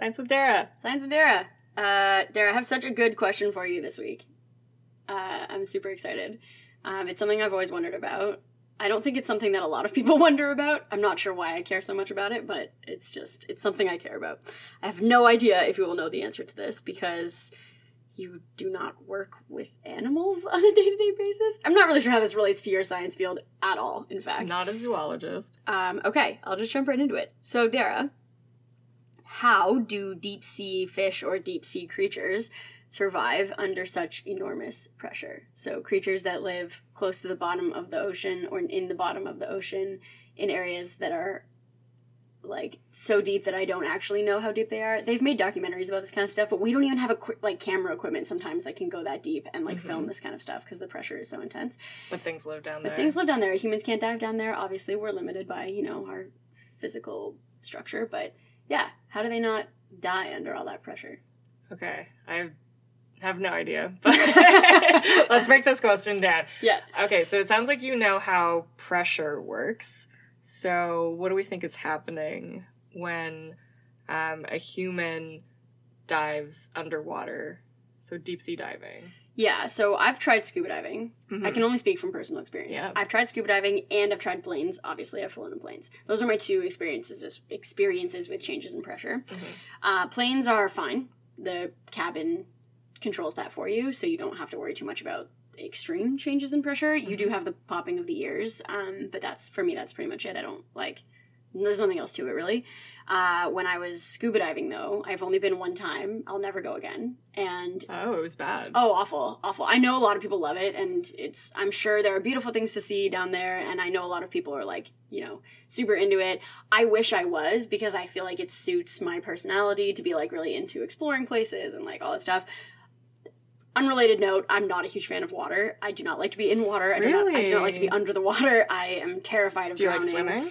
Science with Dara. Science with Dara. Uh, Dara, I have such a good question for you this week. Uh, I'm super excited. Um, it's something I've always wondered about. I don't think it's something that a lot of people wonder about. I'm not sure why I care so much about it, but it's just, it's something I care about. I have no idea if you will know the answer to this because you do not work with animals on a day to day basis. I'm not really sure how this relates to your science field at all, in fact. Not a zoologist. Um, okay, I'll just jump right into it. So, Dara, how do deep sea fish or deep sea creatures survive under such enormous pressure? So, creatures that live close to the bottom of the ocean or in the bottom of the ocean in areas that are like so deep that I don't actually know how deep they are. They've made documentaries about this kind of stuff, but we don't even have a qu- like camera equipment sometimes that can go that deep and like film mm-hmm. this kind of stuff because the pressure is so intense. But things live down there. But things live down there. Humans can't dive down there. Obviously, we're limited by you know our physical structure. But yeah, how do they not die under all that pressure? Okay, I have no idea. But let's break this question down. Yeah. Okay, so it sounds like you know how pressure works. So, what do we think is happening when um, a human dives underwater? So, deep sea diving. Yeah, so I've tried scuba diving. I can only speak from personal experience. Yeah. I've tried scuba diving and I've tried planes. Obviously, I've flown in planes. Those are my two experiences experiences with changes in pressure. Uh, planes are fine. The cabin controls that for you, so you don't have to worry too much about extreme changes in pressure. You do have the popping of the ears, um, but that's for me. That's pretty much it. I don't like. There's nothing else to it really. Uh, when I was scuba diving, though, I've only been one time. I'll never go again. And Oh, it was bad. Oh, awful, awful. I know a lot of people love it, and it's. I'm sure there are beautiful things to see down there, and I know a lot of people are like, you know, super into it. I wish I was because I feel like it suits my personality to be like really into exploring places and like all that stuff. Unrelated note: I'm not a huge fan of water. I do not like to be in water. I do not. I do not like to be under the water. I am terrified of do you like drowning. swimming?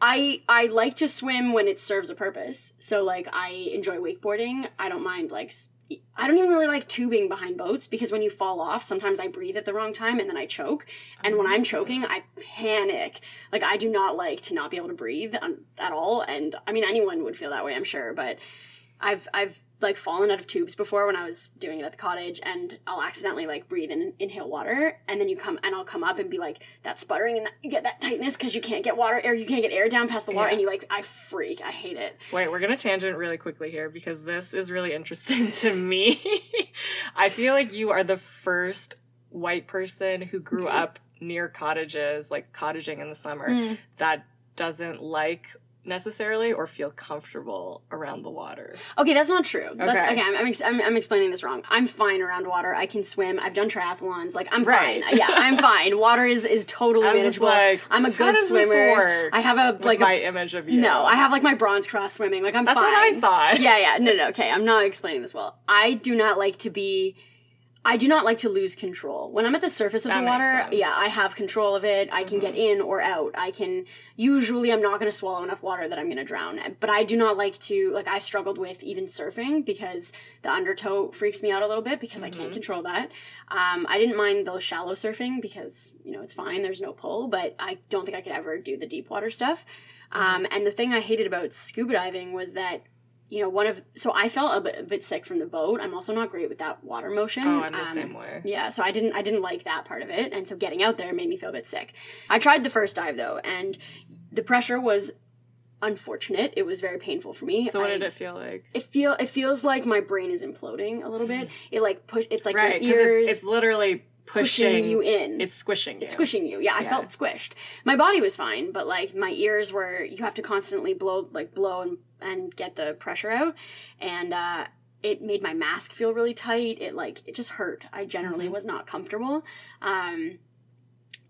I I like to swim when it serves a purpose. So like I enjoy wakeboarding. I don't mind like I don't even really like tubing behind boats because when you fall off, sometimes I breathe at the wrong time and then I choke. And when I'm choking, I panic. Like I do not like to not be able to breathe um, at all. And I mean anyone would feel that way, I'm sure, but I've I've like fallen out of tubes before when I was doing it at the cottage, and I'll accidentally like breathe and inhale water, and then you come and I'll come up and be like that sputtering, and that, you get that tightness because you can't get water or you can't get air down past the water, Yeah. and you like I freak, I hate it. Wait, we're gonna tangent really quickly here because this is really interesting to me. I feel like you are the first white person who grew up near cottages, like cottaging in the summer, Mm. that doesn't like necessarily or feel comfortable around the water. Okay, that's not true. That's, Okay. okay, I'm, I'm, ex- I'm, I'm explaining this wrong. I'm fine around water. I can swim. I've done triathlons. Like I'm Right. fine. Yeah, I'm fine. Water is is totally I was just manageable. like, I'm a good swimmer. I have a like my a, image of you. no. I have like my bronze cross swimming. Like I'm That's fine. what I thought. yeah, yeah. No, no. Okay, I'm not explaining this well. I do not like to be. I do not like to lose control. When I'm at the surface of That the water. Mm-hmm. yeah, I have control of it. I can get in or out. I can usually I'm not going to swallow enough water that I'm going to drown. But I do not like to like I struggled with even surfing because the undertow freaks me out a little bit because I Mm-hmm. can't control that. Um, I didn't mind the shallow surfing because you know it's fine. There's no pull, but I don't think I could ever do the deep water stuff. Mm-hmm. Um, and the thing I hated about scuba diving was that you know, one of so I felt a bit, a bit sick from the boat. I'm also not great with that water motion. Oh, I'm the Um, same way. Yeah, so I didn't I didn't like that part of it, and so getting out there made me feel a bit sick. I tried the first dive though, and the pressure was unfortunate. It was very painful for me. So what I- did it feel like? It feel it feels like my brain is imploding a little bit. It like push. It's like. Right, your ears it's, it's literally pushing, pushing you in. It's squishing you. It's squishing you. Yeah, I Yeah. felt squished. My body was fine, but like my ears were you have to constantly blow like blow and and get the pressure out and uh it made my mask feel really tight. It like it just hurt. I generally Mm-hmm. was not comfortable. Um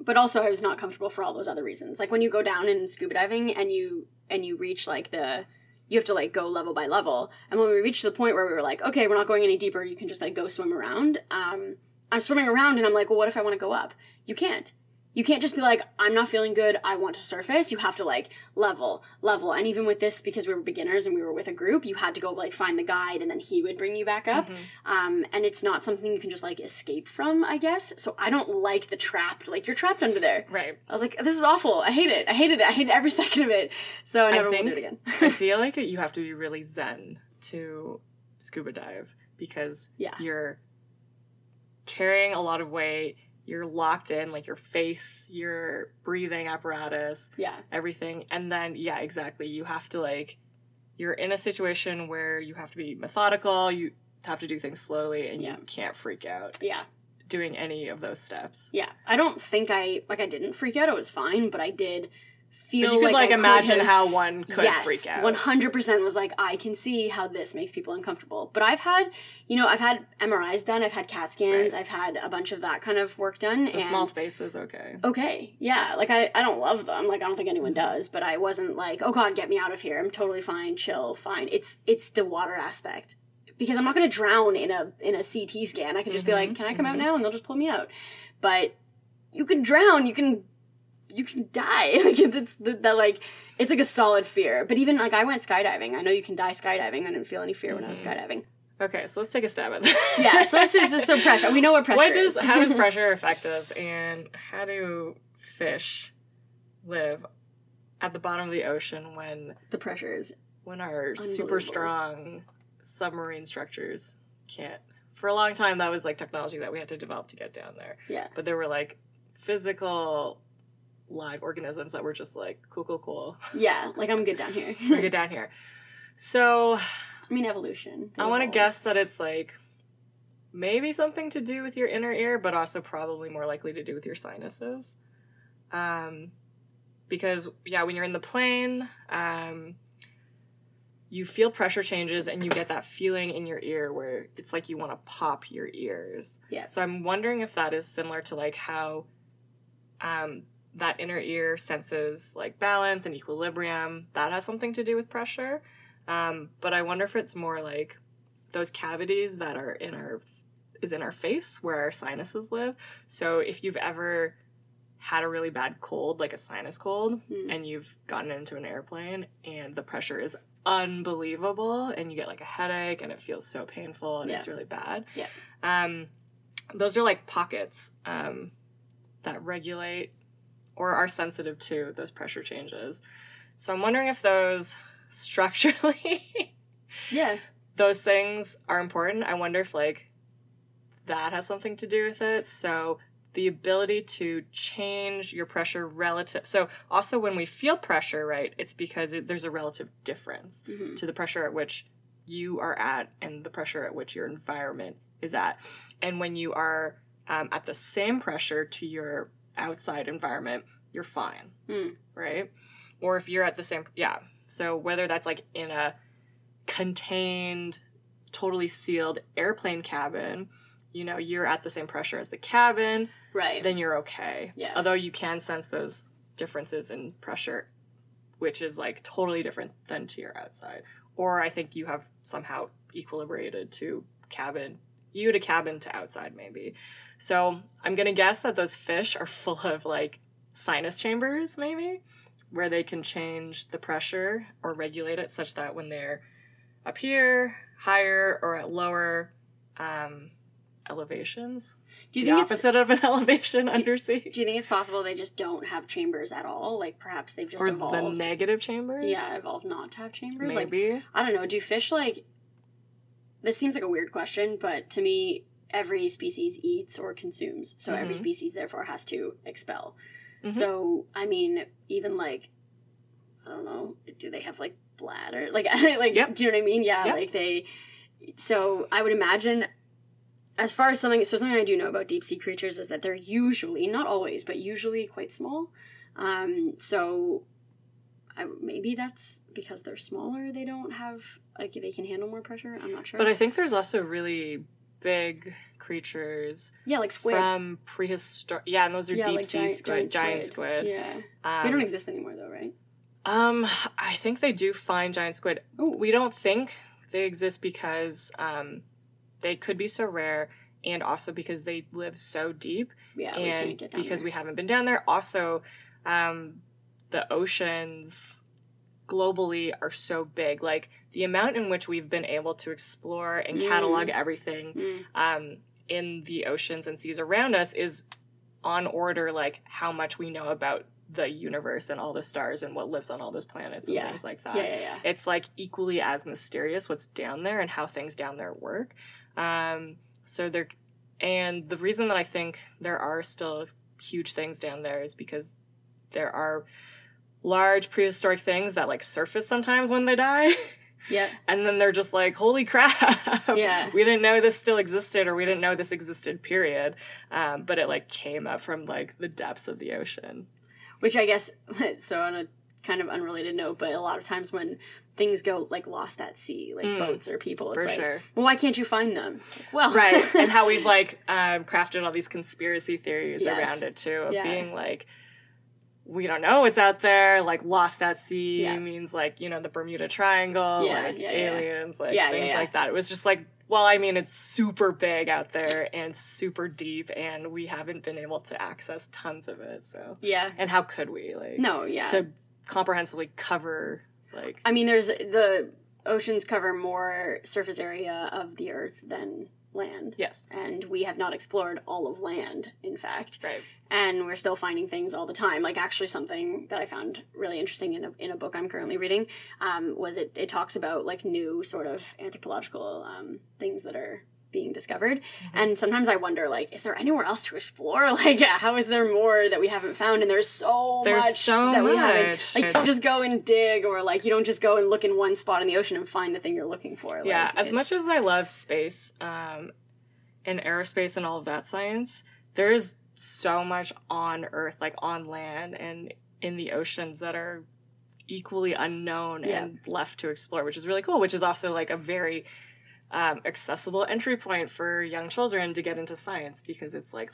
but also I was not comfortable for all those other reasons. Like when you go down in scuba diving and you and you reach like the you have to like go level by level. And when we reached the point where we were like, okay, we're not going any deeper, you can just like go swim around. Um I'm swimming around and I'm like, well, what if I want to go up? You can't. You can't just be like, I'm not feeling good, I want to surface. You have to like level, level. And even with this, because we were beginners and we were with a group, you had to go like find the guide and then he would bring you back up. Um, and it's not something you can just like escape from, I guess. So I don't like the trapped, like you're trapped under there. Right. I was like, this is awful. I hate it. I hated it. I hated every second of it. So I never will think- do it again. I feel like you have to be really zen to scuba dive because Yeah. you're carrying a lot of weight. You're locked in, like your face, your breathing apparatus, Yeah. everything. And then, yeah, exactly. You have to, like, you're in a situation where you have to be methodical, you have to do things slowly, and Yeah. you can't freak out Yeah. doing any of those steps. Yeah. I don't think I like I didn't freak out. It was fine, but I did feel But you could, like, like, I could imagine have- how one could yes, freak out. One hundred percent was like, I can see how this makes people uncomfortable. But I've had, you know, I've had MRIs done, I've had CAT scans, Right. I've had a bunch of that kind of work done. So and small spaces, okay. okay, yeah, like I, I don't love them, like I don't think anyone does, but I wasn't like, oh god, get me out of here. I'm totally fine, chill, fine. It's it's the water aspect. Because I'm not gonna drown in a in a CT scan. I can just be like, Mhm, Can I come out mhm. now? And they'll just pull me out. But you can drown, you can you can die. like it's that, that like it's like a solid fear. But even like I went skydiving. I know you can die skydiving. I didn't feel any fear when I was Mhm. skydiving. Okay, so let's take a stab at that. Yeah, so let's just so pressure. We know what pressure what is. does how does pressure affect us and how do fish live at the bottom of the ocean when the pressure is when our super strong submarine structures can't for a long time that was like technology that we had to develop to get down there yeah. but there were like physical live organisms that were just like cool cool cool Yeah, like I'm good down here. we're good down here so I mean evolution. I want to guess that it's like maybe something to do with your inner ear, but also probably more likely to do with your sinuses. Um, because yeah, when you're in the plane, um, you feel pressure changes and you get that feeling in your ear where it's like you want to pop your ears. Yeah. So I'm wondering if that is similar to like how um, that inner ear senses like balance and equilibrium. That has something to do with pressure. Um, but I wonder if it's more like those cavities that are in our is in our face where our sinuses live. So if you've ever had a really bad cold, like a sinus cold, Hmm. and you've gotten into an airplane and the pressure is unbelievable and you get like a headache and it feels so painful and Yeah. it's really bad. Yeah. Um those are like pockets um that regulate or are sensitive to those pressure changes. So I'm wondering if those structurally Yeah. those things are important. I wonder if like that has something to do with it. So the ability to change your pressure relative. So also when we feel pressure, right, it's because it, there's a relative difference hmm to the pressure at which you are at and the pressure at which your environment is at. And when you are um, at the same pressure to your outside environment, you're fine, Hmm. right? Or if you're at the same, yeah. So whether that's like in a contained, totally sealed airplane cabin, you know, you're at the same pressure as the cabin, Right. then you're okay. Yeah. Although you can sense those differences in pressure, which is like totally different than to your outside. Or I think you have somehow equilibrated to cabin, you to cabin to outside maybe. So I'm gonna guess that those fish are full of like sinus chambers maybe, where they can change the pressure or regulate it such that when they're up here, higher, or at lower um, elevations, do you the think it's opposite of an elevation undersea. do you think it's possible they just don't have chambers at all? Like perhaps they've just or evolved. the negative chambers? yeah, evolved not to have chambers. Like Maybe. I don't know. Do fish like? This seems like a weird question, but to me, every species eats or consumes, so every Mhm. species therefore has to expel. Mhm. So I mean, even like, I don't know, do they have like bladder? Like, like, Yep. do you know what I mean? Yeah, Yep. like they. So I would imagine, as far as something, so something I do know about deep sea creatures is that they're usually, not always, but usually quite small. Um, so I, maybe that's because they're smaller. They don't have like they can handle more pressure. I'm not sure. But I think there's also really big creatures yeah, like squid. from prehistoric. Yeah, and those are yeah, deep like sea giant, squid, giant squid. Yeah, Um, they don't exist anymore though, right? Um, I think they do find giant squid. Oh, We don't think they exist because um, they could be so rare, and also because they live so deep, yeah, we and can't get down because there. we haven't been down there. Also, um, the oceans globally are so big. Like the amount in which we've been able to explore and Mm. catalog everything Mm, um, in the oceans and seas around us is on order like how much we know about the universe and all the stars and what lives on all those planets and Yeah. things like that yeah, yeah, yeah. it's like equally as mysterious what's down there and how things down there work. Um, so there, and the reason that I think there are still huge things down there is because there are large prehistoric things that like surface sometimes when they die. Yeah. And then they're just like, holy crap. Yeah. We didn't know this still existed or we didn't know this existed, period. Um, but it like came up from like the depths of the ocean. Which I guess, so on a kind of unrelated note, but a lot of times when things go like lost at sea, like Mm. boats or people, it's For like, sure. well, why can't you find them? Like, well, right and how we've like um, crafted all these conspiracy theories Yes. around it too of Yeah. being like we don't know what's out there like lost at sea Yeah. means like you know the bermuda triangle Yeah, like yeah, aliens like things like that it was just like well i mean it's super big out there and super deep and we haven't been able to access tons of it so yeah. and how could we like No, yeah. to comprehensively cover like I mean, there's the oceans cover more surface area of the earth than land. yes And we have not explored all of land, in fact. right and we're still finding things all the time. Like actually, something that I found really interesting in a, in a book I'm currently reading um, was it it talks about like new sort of anthropological um, things that are being discovered, and sometimes I wonder like, is there anywhere else to explore? Like, how is there more that we haven't found? And there's so There's much so that we haven't. Like, you don't just go and dig, or like you don't just go and look in one spot in the ocean and find the thing you're looking for. yeah as much as i love space um and aerospace and all of that science there is so much on earth like on land and in the oceans that are equally unknown Yeah. and left to explore which is really cool which is also like a very um, accessible entry point for young children to get into science because it's like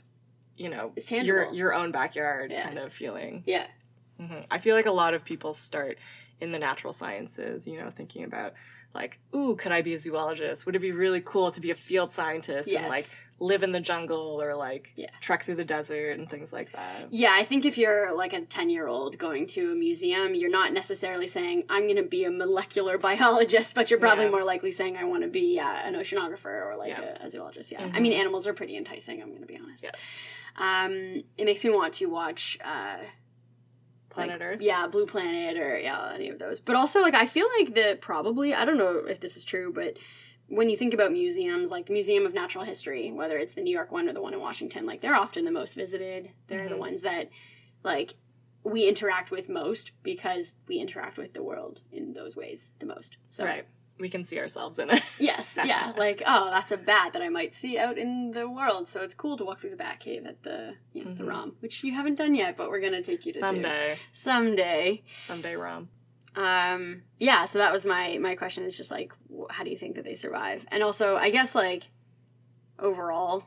you know It's your tangible. your own backyard Yeah. kind of feeling yeah, hmm I feel like a lot of people start in the natural sciences, you know, thinking about like, ooh, could I be a zoologist? Would it be really cool to be a field scientist and like live in the jungle or like Yeah. trek through the desert and things like that? Yeah, I think if you're like a 10 year old going to a museum, you're not necessarily saying, I'm going to be a molecular biologist, but you're probably Yeah. more likely saying, I want to be uh, an oceanographer or like Yeah. a, a zoologist. Yeah. I Mhm. mean, animals are pretty enticing, I'm going to be honest. Yes. Um, it makes me want to watch. Uh, Planet like, Earth. Yeah, Blue Planet or yeah, any of those. But also, like, I feel like the probably, I don't know if this is true, but when you think about museums, like the Museum of Natural History, whether it's the New York one or the one in Washington, like they're often the most visited. They're the Mhm. ones that, like, we interact with most because we interact with the world in those ways the most. So, Right. We can see ourselves in it. yes, yeah, like, oh, that's a bat that I might see out in the world. So it's cool to walk through the bat cave at the, you know, the Mhm. ROM, which you haven't done yet, but we're going to take you to do. Someday. Someday. Someday, Rom. Um, yeah, so that was my my question is just like how do you think that they survive? And also, I guess like overall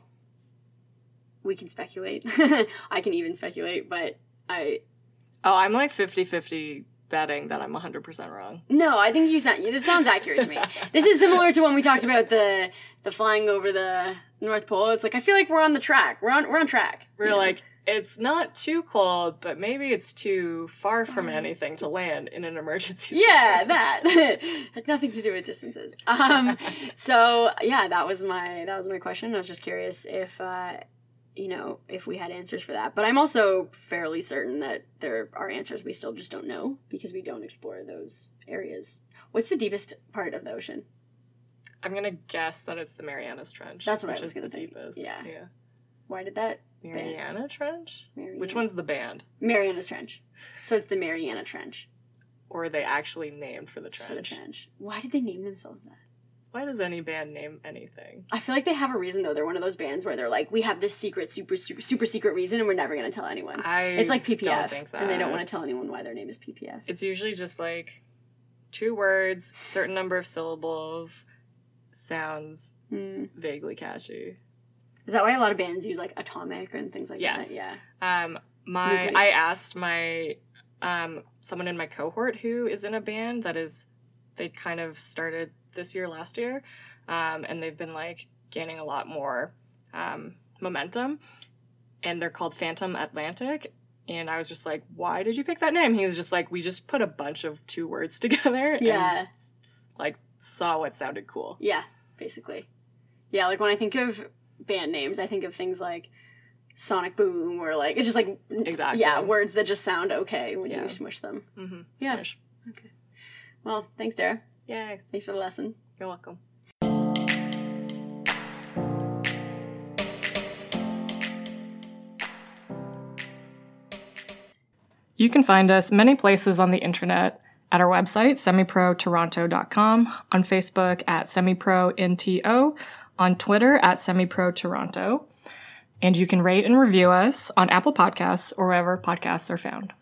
we can speculate. I can even speculate, but I Oh, I'm like 50 50 betting that I'm 100% wrong. no, I think you sound it sounds accurate to me. This is similar to when we talked about the the flying over the North Pole. It's like I feel like we're on the track. We're on we're on track. We're know? like, it's not too cold, but maybe it's too far from Far. anything to land in an emergency. Yeah, that had nothing to do with distances. Um, so yeah, that was my that was my question. I was just curious if uh, you know if we had answers for that. But I'm also fairly certain that there are answers we still just don't know because we don't explore those areas. What's the deepest part of the ocean? I'm gonna guess that it's the Marianas Trench. That's what I was is gonna the think. deepest. Yeah. yeah. Why did that? Mariana Trench? Mariana? Which one's the band? Mariana's Trench. So it's the Mariana Trench Or are they actually named for the trench? for the trench. Why did they name themselves that? Why does any band name anything? I feel like they have a reason though. They're one of those bands where they're like, we have this secret, super, super, super secret reason, and we're never gonna tell anyone. I It's like don't PPF, think that. and they don't want to tell anyone why their name is PPF. It's usually just like two words, certain number of syllables, sounds Hmm. vaguely catchy. Is that why a lot of bands use like atomic and things like Yes. that? Yeah. Um, my Nuclear. I asked my um someone in my cohort who is in a band that is they kind of started this year last year, um, and they've been like gaining a lot more um, momentum, and they're called Phantom Atlantic. And I was just like, "Why did you pick that name?" He was just like, "We just put a bunch of two words together, Yeah. and like saw what sounded cool." Yeah. Basically. Yeah. Like when I think of band names, I think of things like sonic boom or like it's just like Exactly. yeah words that just sound okay when Yeah. you smush them. Mm-hmm. Yeah. Okay well, thanks, Dara. Yay. Thanks for the lesson. You're welcome. You can find us many places on the internet at our website, semiprotoronto.com, on Facebook at semipronto, on Twitter at semiprotoronto, and you can rate and review us on Apple Podcasts or wherever podcasts are found.